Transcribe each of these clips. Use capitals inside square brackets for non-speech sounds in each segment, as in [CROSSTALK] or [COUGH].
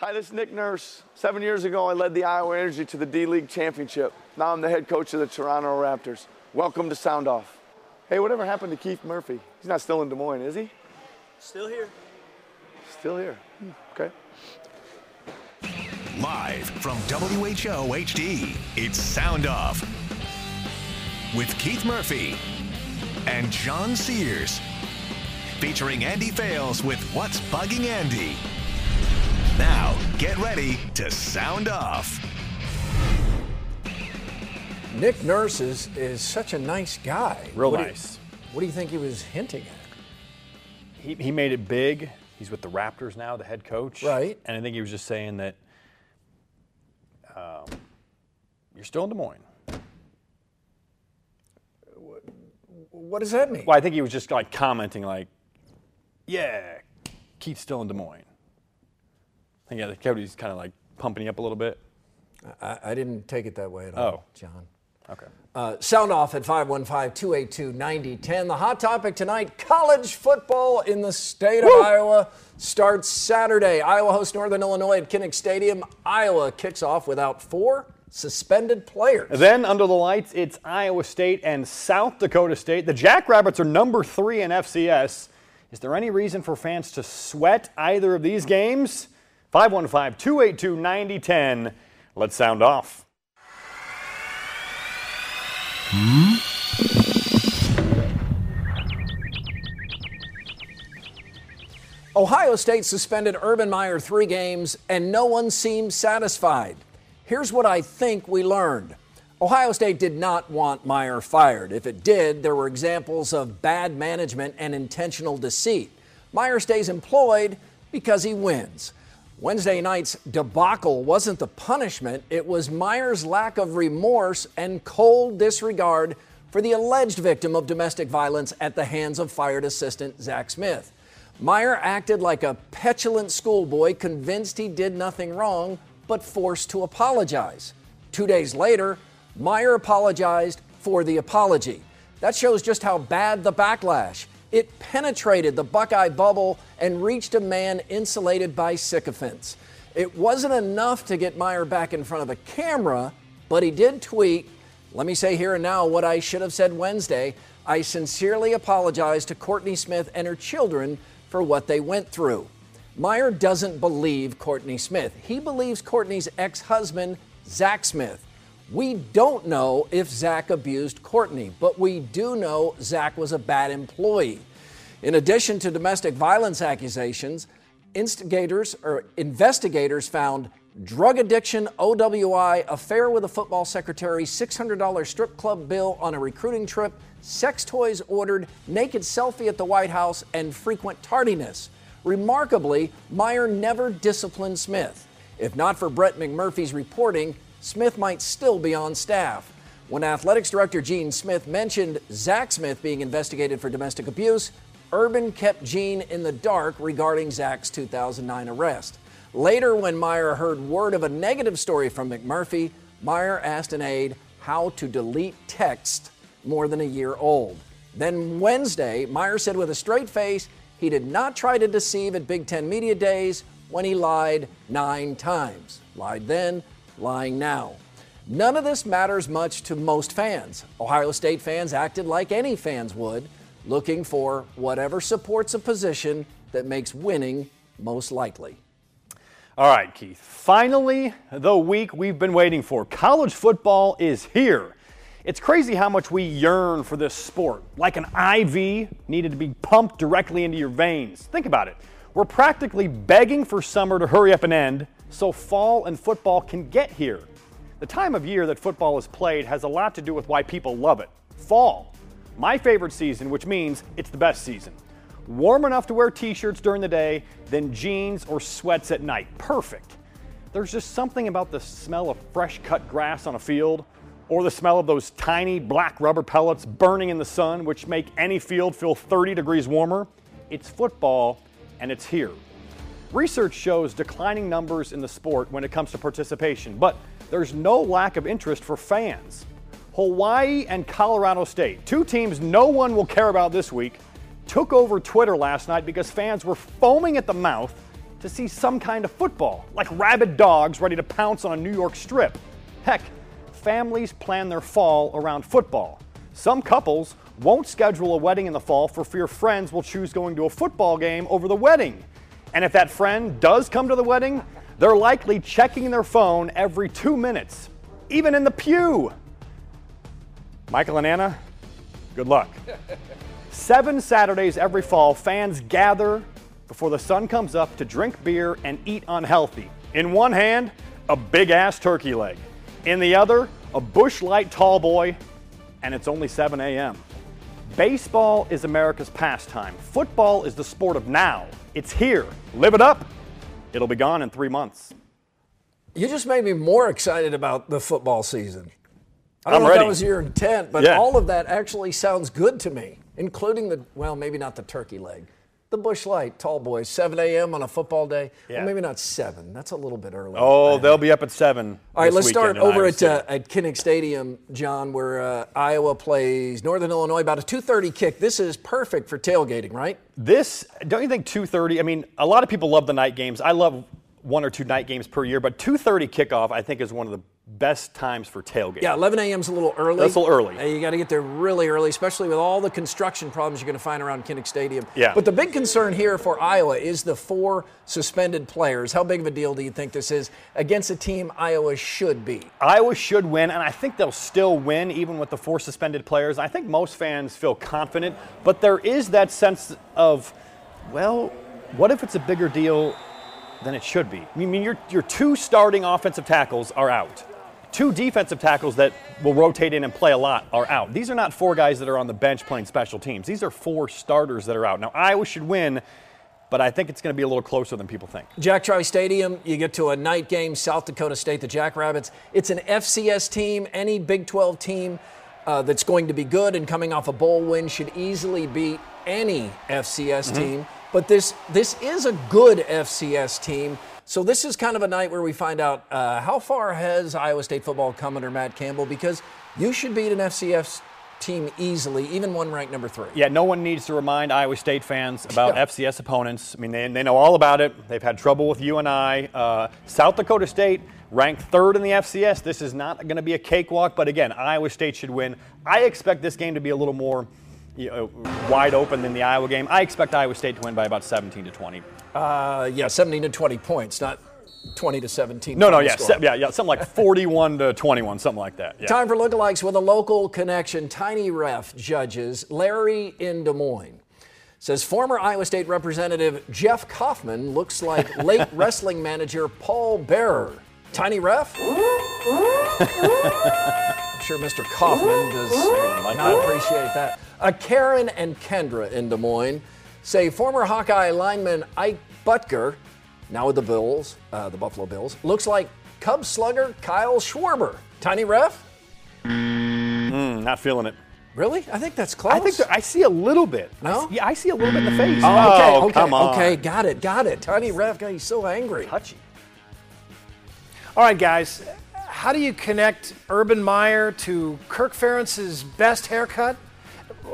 Hi, this is Nick Nurse. Seven years ago, I led the Iowa Energy to the D League Championship. Now I'm the head coach of the Toronto Raptors. Welcome to Sound Off. Hey, whatever happened to Keith Murphy? He's not still in Des Moines, is he? Still here. Still here. Hmm, okay. Live from WHO HD, it's Sound Off with Keith Murphy and John Sears. Featuring Andy Fales with What's Bugging Andy. Now, get ready to sound off. Nick Nurse is, is such a nice guy. Real what do you- nice. what do you think he was hinting at? He, he made it big. He's with the Raptors now, the head coach. Right. And I think he was just saying that um, you're still in Des Moines. What does that mean? Well, I think he was just like commenting, like, yeah, Keith's still in Des Moines. Yeah, the Cody's kind of like pumping you up a little bit. I, I didn't take it that way at all, Oh. John. Okay. Uh, sound off at 515 282 9010. The hot topic tonight college football in the state of Iowa starts Saturday. Iowa hosts Northern Illinois at Kinnick Stadium. Iowa kicks off without four suspended players. Then under the lights, it's Iowa State and South Dakota State. The Jackrabbits are number three in FCS. Is there any reason for fans to sweat either of these games? 515 282 9010. Let's sound off. Ohio State suspended Urban Meyer three games, and no one seems satisfied. Here's what I think we learned Ohio State did not want Meyer fired. If it did, there were examples of bad management and intentional deceit. Meyer stays employed because he wins. Wednesday night's debacle wasn't the punishment, it was Meyer's lack of remorse and cold disregard for the alleged victim of domestic violence at the hands of fired assistant Zach Smith. Meyer acted like a petulant schoolboy convinced he did nothing wrong, but forced to apologize. Two days later, Meyer apologized for the apology. That shows just how bad the backlash. It penetrated the Buckeye bubble and reached a man insulated by sycophants. It wasn't enough to get Meyer back in front of a camera, but he did tweet, let me say here and now what I should have said Wednesday. I sincerely apologize to Courtney Smith and her children for what they went through. Meyer doesn't believe Courtney Smith. He believes Courtney's ex husband, Zach Smith. We don't know if Zach abused Courtney, but we do know Zach was a bad employee. In addition to domestic violence accusations, instigators or investigators found drug addiction, OWI, affair with a football secretary, $600 strip club bill on a recruiting trip, sex toys ordered, naked selfie at the White House, and frequent tardiness. Remarkably, Meyer never disciplined Smith. If not for Brett McMurphy's reporting, Smith might still be on staff. When athletics director Gene Smith mentioned Zach Smith being investigated for domestic abuse, Urban kept Gene in the dark regarding Zach's 2009 arrest. Later, when Meyer heard word of a negative story from McMurphy, Meyer asked an aide how to delete text more than a year old. Then Wednesday, Meyer said with a straight face he did not try to deceive at Big Ten Media Days when he lied nine times. Lied then, lying now. None of this matters much to most fans. Ohio State fans acted like any fans would, looking for whatever supports a position that makes winning most likely. All right, Keith. Finally, the week we've been waiting for. College football is here. It's crazy how much we yearn for this sport, like an IV needed to be pumped directly into your veins. Think about it. We're practically begging for summer to hurry up and end so fall and football can get here. The time of year that football is played has a lot to do with why people love it. Fall, my favorite season, which means it's the best season. Warm enough to wear t shirts during the day, then jeans or sweats at night. Perfect. There's just something about the smell of fresh cut grass on a field, or the smell of those tiny black rubber pellets burning in the sun, which make any field feel 30 degrees warmer. It's football, and it's here. Research shows declining numbers in the sport when it comes to participation, but there's no lack of interest for fans. Hawaii and Colorado State, two teams no one will care about this week, took over Twitter last night because fans were foaming at the mouth to see some kind of football, like rabid dogs ready to pounce on a New York strip. Heck, families plan their fall around football. Some couples won't schedule a wedding in the fall for fear friends will choose going to a football game over the wedding. And if that friend does come to the wedding, they're likely checking their phone every two minutes, even in the pew. Michael and Anna, good luck. [LAUGHS] Seven Saturdays every fall, fans gather before the sun comes up to drink beer and eat unhealthy. In one hand, a big ass turkey leg. In the other, a Busch Light tall boy, and it's only 7 a.m. Baseball is America's pastime. Football is the sport of now. It's here. Live it up. It'll be gone in three months. You just made me more excited about the football season. I don't I'm know if that was your intent, but Yeah. all of that actually sounds good to me, including the, well, maybe not the turkey leg. The Busch Light, tall boys, 7 a.m. on a football day. Yeah. Well, maybe not 7. That's a little bit early. Oh, they'll be up at seven. All right, let's start over at, uh, at Kinnick Stadium, John, where uh, Iowa plays Northern Illinois. About a 2:30 kick. This is perfect for tailgating, right? This, don't you think 2:30? I mean, a lot of people love the night games. I love one or two night games per year, but 2:30 kickoff, I think, is one of the best times for tailgating. Yeah, 11 a.m. is a little early. That's a little early. Uh, you got to get there really early, especially with all the construction problems you're going to find around Kinnick Stadium. Yeah. But the big concern here for Iowa is the four suspended players. How big of a deal do you think this is against a team Iowa should be? Iowa should win, and I think they'll still win even with the four suspended players. I think most fans feel confident, but there is that sense of, well, what if it's a bigger deal than it should be? I mean, your, your two starting offensive tackles are out. Two defensive tackles that will rotate in and play a lot are out. These are not four guys that are on the bench playing special teams. These are four starters that are out. Now, Iowa should win, but I think it's going to be a little closer than people think. Jack Trice Stadium, you get to a night game, South Dakota State, the Jackrabbits. It's an FCS team. Any Big 12 team uh, that's going to be good and coming off a bowl win should easily beat any FCS team. But this this is a good FCS team. So this is kind of a night where we find out uh, how far has Iowa State football come under Matt Campbell because you should beat an FCS team easily, even one ranked number three. Yeah, no one needs to remind Iowa State fans about Yeah. FCS opponents. I mean, they, they know all about it. They've had trouble with you UNI. Uh, South Dakota State ranked third in the FCS. This is not going to be a cakewalk, but again, Iowa State should win. I expect this game to be a little more you know, wide open than the Iowa game. I expect Iowa State to win by about 17 to 20. Uh, yeah, 17 to 20 points, not 20 to 17. No, no, yeah, se- yeah, yeah, something like [LAUGHS] 41 to 21, something like that. Yeah. Time for lookalikes with a local connection. Tiny Ref judges Larry in Des Moines. Says former Iowa State Representative Jeff Kaufman looks like [LAUGHS] late wrestling manager Paul Bearer. Tiny Ref? [LAUGHS] I'm sure Mr. Kaufman does not appreciate that. Uh, Karen and Kendra in Des Moines say former Hawkeye lineman Ike Boettger, now with the Bills, uh, the Buffalo Bills, looks like Cubs slugger Kyle Schwarber. Tiny Ref? Mm, not feeling it. Really? I think that's close. I think I see a little bit. I No? see- yeah, I see a little bit in the face. Oh, okay, okay, come on. okay, got it, got it. Tiny Ref, guy, he's so angry. Touchy. All right, guys. How do you connect Urban Meyer to Kirk Ferentz's best haircut?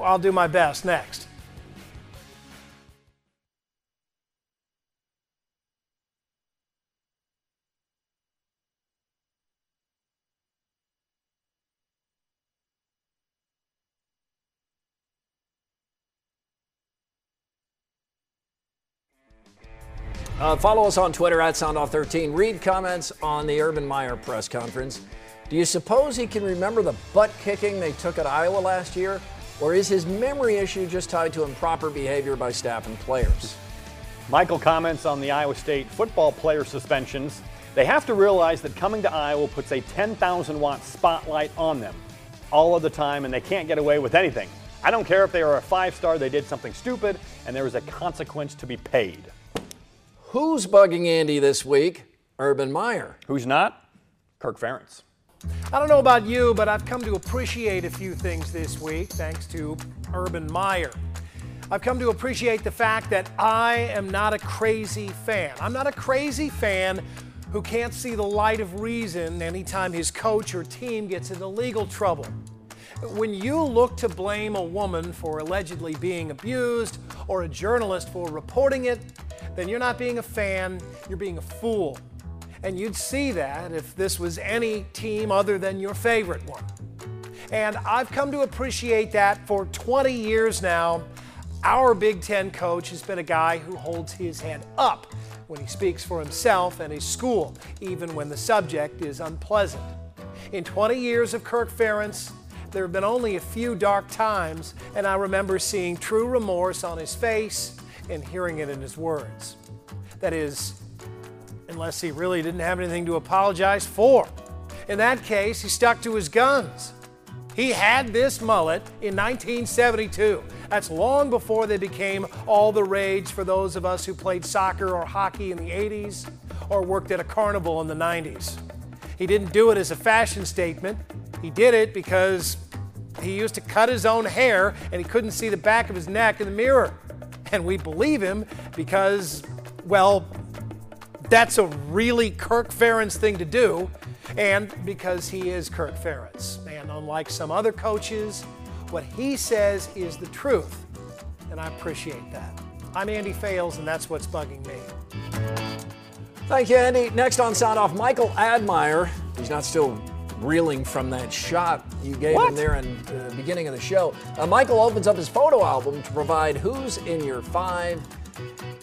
I'll do my best next. Uh, follow us on Twitter at SoundOff13. Read comments on the Urban Meyer press conference. Do you suppose he can remember the butt kicking they took at Iowa last year? Or is his memory issue just tied to improper behavior by staff and players? Michael comments on the Iowa State football player suspensions. They have to realize that coming to Iowa puts a 10,000 watt spotlight on them all of the time, and they can't get away with anything. I don't care if they are a five star, they did something stupid, and there is a consequence to be paid. Who's bugging Andy this week? Urban Meyer. Who's not? Kirk Ferentz. I don't know about you, but I've come to appreciate a few things this week thanks to Urban Meyer. I've come to appreciate the fact that I am not a crazy fan. I'm not a crazy fan who can't see the light of reason anytime his coach or team gets into legal trouble. When you look to blame a woman for allegedly being abused or a journalist for reporting it, then you're not being a fan, you're being a fool. And you'd see that if this was any team other than your favorite one. And I've come to appreciate that for 20 years now. Our Big Ten coach has been a guy who holds his head up when he speaks for himself and his school, even when the subject is unpleasant. In 20 years of Kirk Ferentz, there have been only a few dark times, and I remember seeing true remorse on his face and hearing it in his words. That is, unless he really didn't have anything to apologize for. In that case, he stuck to his guns. He had this mullet in 1972. That's long before they became all the rage for those of us who played soccer or hockey in the 80s or worked at a carnival in the 90s. He didn't do it as a fashion statement. He did it because he used to cut his own hair and he couldn't see the back of his neck in the mirror. And we believe him because, well, that's a really Kirk Ferentz thing to do, and because he is Kirk Ferentz. And unlike some other coaches, what he says is the truth, and I appreciate that. I'm Andy Fales, and that's what's bugging me. Thank you, Andy. Next on Sound Off, Michael Admire. He's not still reeling from that shot you gave What? him there in the beginning of the show. Uh, Michael opens up his photo album to provide who's in your five.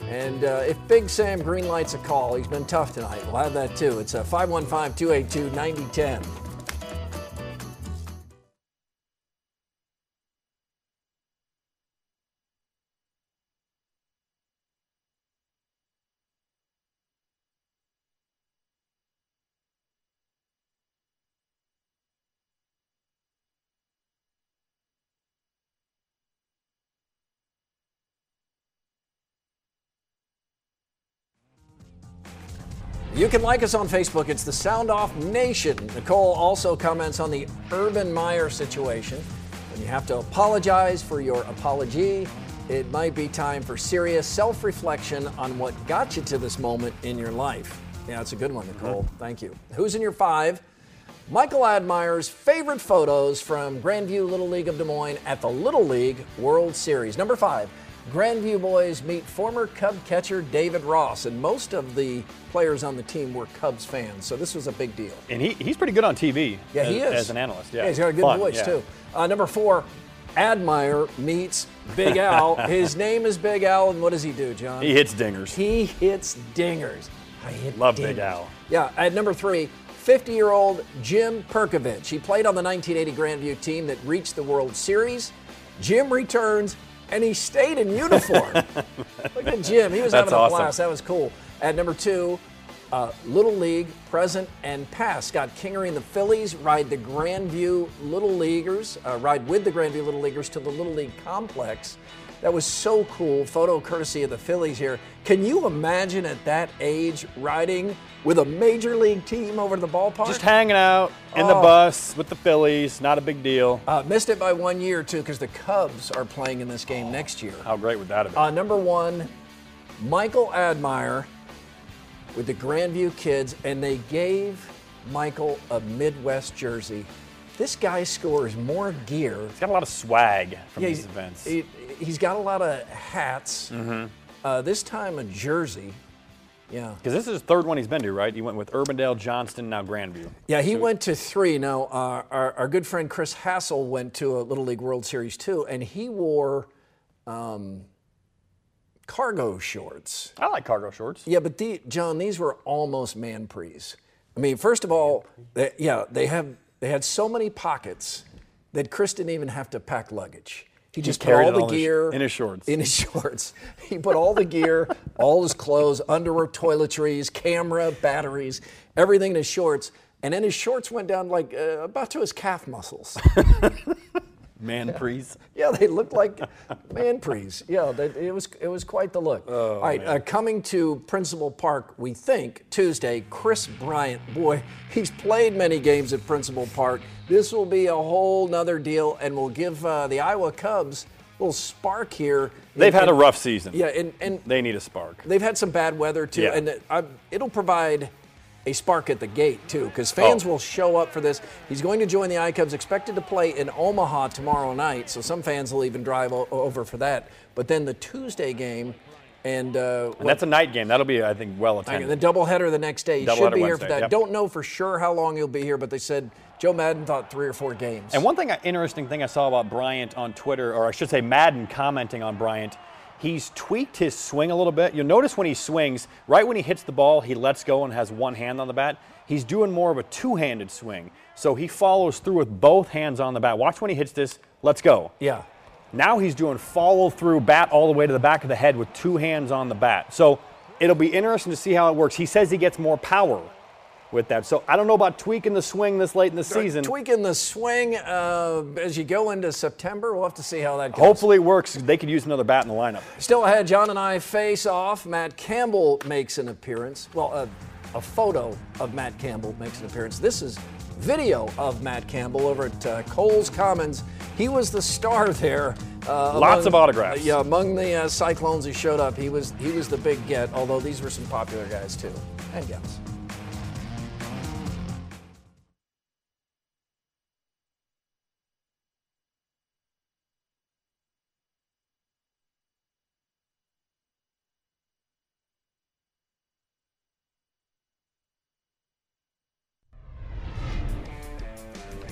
And uh, if Big Sam greenlights a call, he's been tough tonight. We'll have that too. It's uh, 515 282 9010. You can like us on Facebook. It's the Sound Off Nation. Nicole also comments on the Urban Meyer situation. When you have to apologize for your apology, it might be time for serious self reflection on what got you to this moment in your life. Yeah, that's a good one, Nicole. Mm-hmm. Thank you. Who's in your five? Michael Admire's favorite photos from Grandview Little League of Des Moines at the Little League World Series. Number five, Grandview boys meet former Cub catcher David Ross, and most of the players on the team were Cubs fans, so this was a big deal. And he, he's pretty good on TV. Yeah, as, he is. As an analyst. Yeah, he's got a good Fun, voice, yeah. too. Uh, number four, Admire meets Big [LAUGHS] Al. His name is Big Al, and what does he do, John? He hits dingers. He hits dingers. I hit Love dingers. Big Al. Yeah, at number three, 50 year old Jim Perkovich. He played on the 1980 Grandview team that reached the World Series. Jim returns and he stayed in uniform. [LAUGHS] Look at Jim. He was That's having a awesome. blast. That was cool. At number two, uh, Little League, present and past. Scott Kingery and the Phillies ride the Grandview Little Leaguers, uh, ride with the Grandview Little Leaguers to the Little League complex. That was so cool. Photo courtesy of the Phillies here. Can you imagine at that age riding with a major league team over to the ballpark? Just hanging out in the Oh. bus with the Phillies. Not a big deal. uh, missed it by one year too because the Cubs are playing in this game next year. How great would that have been? Uh, number one, Michael Admire with the Grandview kids, and they gave Michael a Midwest jersey. This guy scores more gear. he's got a lot of swag from Yeah, these events. he, he's got a lot of hats. Mm-hmm. Uh, this time a jersey. Yeah. Because this is his third one he's been to, right? He went with Urbandale, Johnston, now Grandview. Yeah, he went to three. Now, uh, our, our good friend Chris Hassel went to a Little League World Series too, and he wore um, cargo shorts. I like cargo shorts. Yeah, but the, John, these were almost man prees. I mean, first of all, they, yeah, they have they had so many pockets that Chris didn't even have to pack luggage. He just put carried all the all in his- gear in his shorts. In his [LAUGHS] shorts, he put all the gear, all his clothes, underwear, toiletries, camera, batteries, everything in his shorts, and then his shorts went down like uh, about to his calf muscles. [LAUGHS] Man, please. [LAUGHS] Yeah, they looked like man prees. Yeah, they, it was it was quite the look. All right, uh, coming to Principal Park, we think Tuesday. Kris Bryant, boy, he's played many games at Principal Park. This will be a whole nother deal, and will give uh, the Iowa Cubs a little spark here. They've And- had a rough season. Yeah, and and They need a spark. they've had some bad weather too, Yeah. and uh, it'll provide a spark at the gate too, because fans Oh. will show up for this. He's going to join the I Cubs, expected to play in Omaha tomorrow night, so some fans will even drive o- over for that. But then the Tuesday game, and, uh, And that's a night game. That'll be, I think, well attended. the doubleheader the next day. He should be here for that. yep. Don't know for sure how long he'll be here, but they said Joe Maddon thought three or four games. And one thing, interesting thing I saw about Bryant on Twitter, or I should say Madden commenting on Bryant, he's tweaked his swing a little bit. You'll notice when he swings, right when he hits the ball, he lets go and has one hand on the bat. He's doing more of a two-handed swing. So he follows through with both hands on the bat. Watch when he hits this, let's go. yeah. Now he's doing follow through bat all the way to the back of the head with two hands on the bat. So it'll be interesting to see how it works. He says he gets more power with that. So I don't know about tweaking the swing this late in the season. Tweaking the swing uh, as you go into September. We'll have to see how that goes. Hopefully it works. They could use another bat in the lineup. Still ahead, John and I face off. Matt Campbell makes an appearance. Well, uh, a photo of Matt Campbell makes an appearance. This is video of Matt Campbell over at uh, Coles Commons. He was the star there. Uh, Lots of autographs. yeah, among the uh, Cyclones who showed up, he was he was the big get. Although these were some popular guys too, and gals.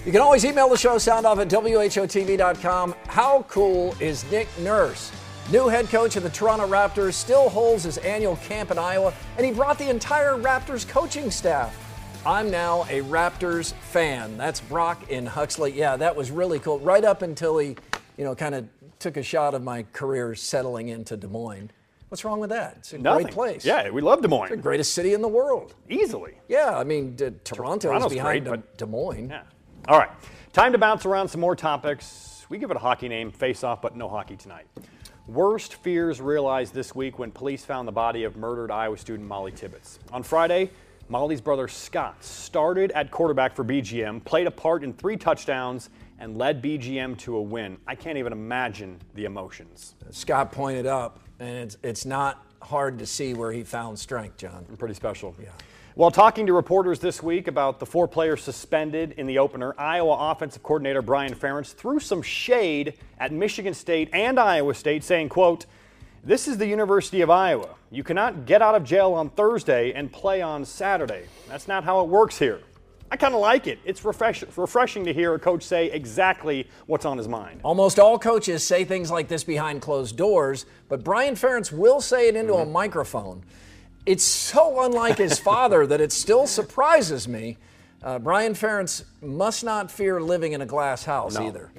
You can always email the show soundoff at WHOTV.com. How cool is Nick Nurse? New head coach of the Toronto Raptors still holds his annual camp in Iowa, and he brought the entire Raptors coaching staff. I'm now a Raptors fan. That's Brock in Huxley. Yeah, that was really cool. Right up until he, you know, kind of took a shot of my career settling into Des Moines. What's wrong with that? It's a Nothing. great place. Yeah, we love Des Moines. The greatest city in the world. Easily. Yeah, I mean, Toronto is behind great, Des Moines. Yeah. All right. Time to bounce around some more topics. We give it a hockey name, face off, but no hockey tonight. Worst fears realized this week when police found the body of murdered Iowa student Molly Tibbetts. On Friday, Molly's brother Scott started at quarterback for BGM, played a part in three touchdowns, and led BGM to a win. I can't even imagine the emotions. Scott pointed up, and it's, it's not hard to see where he found strength, John. Pretty special. Yeah. While talking to reporters this week about the four players suspended in the opener, Iowa offensive coordinator Brian Ferentz threw some shade at Michigan State and Iowa State, saying, quote, this is the University of Iowa. You cannot get out of jail on Thursday and play on Saturday. That's not how it works here. I kind of like it. It's refresh- refreshing to hear a coach say exactly what's on his mind. Almost all coaches say things like this behind closed doors, but Brian Ferentz will say it into a mm-hmm. microphone. It's so unlike his [LAUGHS] father that it still surprises me. Uh, Brian Ferentz must not fear living in a glass house No. either.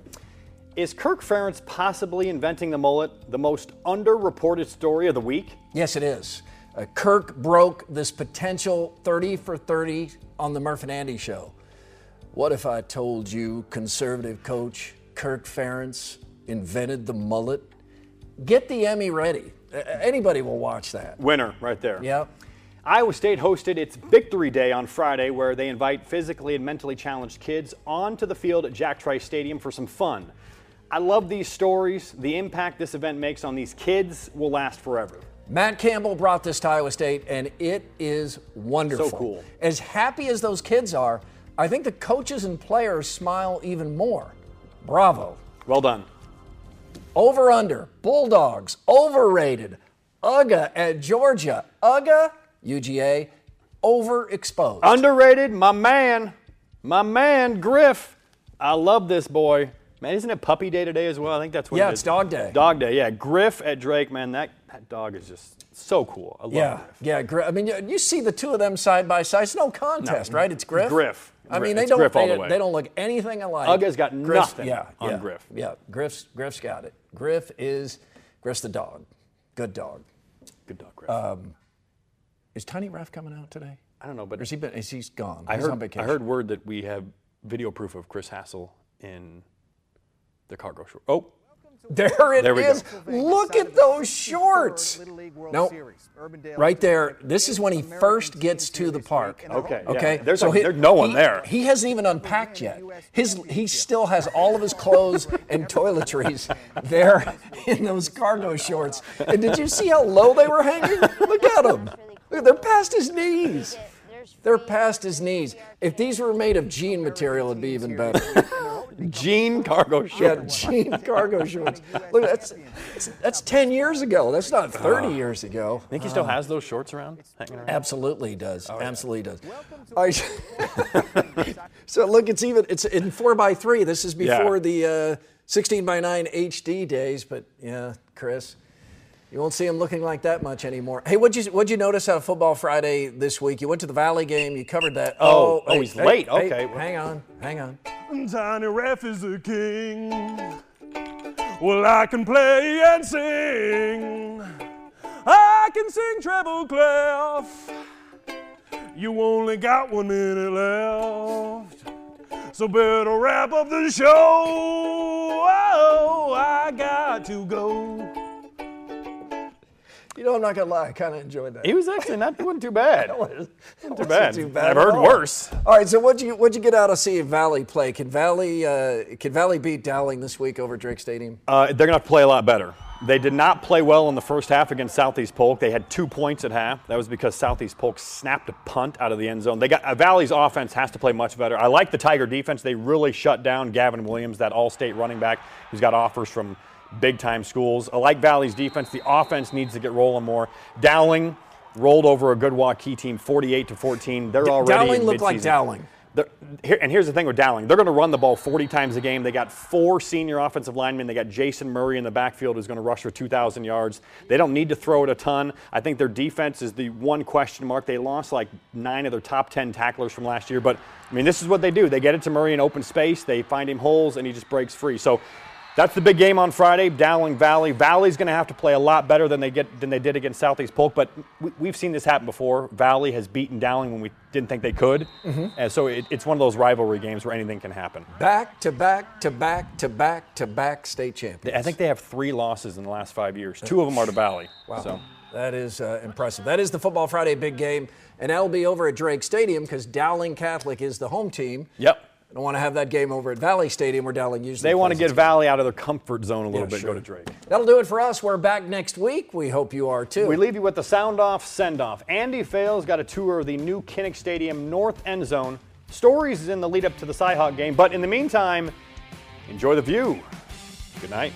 Is Kirk Ferentz possibly inventing the mullet the most underreported story of the week? Yes, it is. Uh, Kirk broke this potential 30 for 30 on the Murph and Andy show. What if I told you conservative coach Kirk Ferentz invented the mullet? Get the Emmy ready. Anybody will watch that. Winner, right there. Yep. Iowa State hosted its Victory Day on Friday, where they invite physically and mentally challenged kids onto the field at Jack Trice Stadium for some fun. I love these stories. The impact this event makes on these kids will last forever. Matt Campbell brought this to Iowa State, and it is wonderful. So cool. As happy as those kids are, I think the coaches and players smile even more. Bravo. Well done. Over under, Bulldogs, overrated. UGA at Georgia. UGA, UGA, overexposed. Underrated, my man, my man, Griff. I love this boy. Man, isn't it puppy day today as well? I think that's what it is. Yeah, it it's dog day. Dog day, yeah. Griff at Drake, man, that, that dog is just so cool. I love yeah, Griff. yeah. Gri- I mean, you, you see the two of them side by side. It's no contest, right? It's Griff. Griff. I mean, they It's don't. Griff all they, the way. they don't look anything alike. UGA's got Griff's- nothing yeah, on yeah, Griff. Yeah, Griff's Griff's got it. Griff is Griff's the dog. Good dog. Good dog, Griff. Uh, Is Tiny Ref coming out today? I don't know, but Or has he been? Is he's gone? I He's heard, I heard word that we have video proof of Chris Hassel in the cargo short. Oh, There it There is. Look at those shorts. No, right there. This is when he first gets to the park. Okay, yeah. Okay. There's like- there's no one he- there. He hasn't even unpacked yet. His he still has all of his clothes and toiletries there in those cargo shorts. And did you see how low they were hanging? Look at them. They're past his knees. They're past his knees. If these were made of jean material, it'd be even better. [LAUGHS] jean cargo shorts. Yeah, jean cargo shorts. Look, that's that's, that's 10 years ago. That's not 30 years ago. Think he still has those shorts around? Around? Absolutely he does. Absolutely does. All right. [LAUGHS] so look, it's even it's in four by three. This is Yeah. before the uh, 16 by 9 HD days, but yeah, Chris. You won't see him looking like that much anymore. Hey, what'd you what'd you notice out of Football Friday this week? You went to the Valley game. You covered that. Oh, oh, oh he's late. hey, Okay. hang on, hang on. Tiny Ref is the king. Well, I can play and sing. I can sing treble clef. You only got one minute left. So better wrap up the show. Oh, I got to go. You know, I'm not gonna lie, I kind of enjoyed that. He was actually not doing too bad. [LAUGHS] Wasn't too bad. too bad I've heard all. worse. All right, so what'd you what'd you get out of seeing Valley play? Can Valley uh, can Valley beat Dowling this week over Drake Stadium? Uh, they're going to have to play a lot better. They did not play well in the first half against Southeast Polk. They had two points at half. That was because Southeast Polk snapped a punt out of the end zone. They got uh, Valley's offense has to play much better. I like the Tiger defense. They really shut down Gavin Williams, that All-State running back who's got offers from big-time schools. I like Valley's defense. The offense needs to get rolling more. Dowling rolled over a good Waukee team, 48 to 14. They're already Dowling looked like. Dowling. Here, and here's the thing with Dowling. They're going to run the ball 40 times a game. They got four senior offensive linemen. They got Jason Murray in the backfield who's going to rush for 2,000 yards. They don't need to throw it a ton. I think their defense is the one question mark. They lost like nine of their top 10 tacklers from last year. But, I mean, this is what they do. They get it to Murray in open space. They find him holes, and he just breaks free. So that's the big game on Friday. Dowling Valley. Valley's going to have to play a lot better than they get than they did against Southeast Polk. But we, we've seen this happen before. Valley has beaten Dowling when we didn't think they could, and so it, it's one of those rivalry games where anything can happen. Back to back to back to back to back state champions. I think they have three losses in the last five years. Two of them are to Valley. Wow. So That is uh, impressive. That is the Football Friday big game, and that'll be over at Drake Stadium because Dowling Catholic is the home team. yep. I don't want to have that game over at Valley Stadium where Dowling usually. They want to get Valley out of their comfort zone a little Yeah, bit. sure. Go to Drake. That'll do it for us. We're back next week. We hope you are too. We leave you with the sound off, send off. Andy Fales got a tour of the new Kinnick Stadium North End Zone. Stories is in the lead up to the Cyhawk game, but in the meantime, enjoy the view. Good night.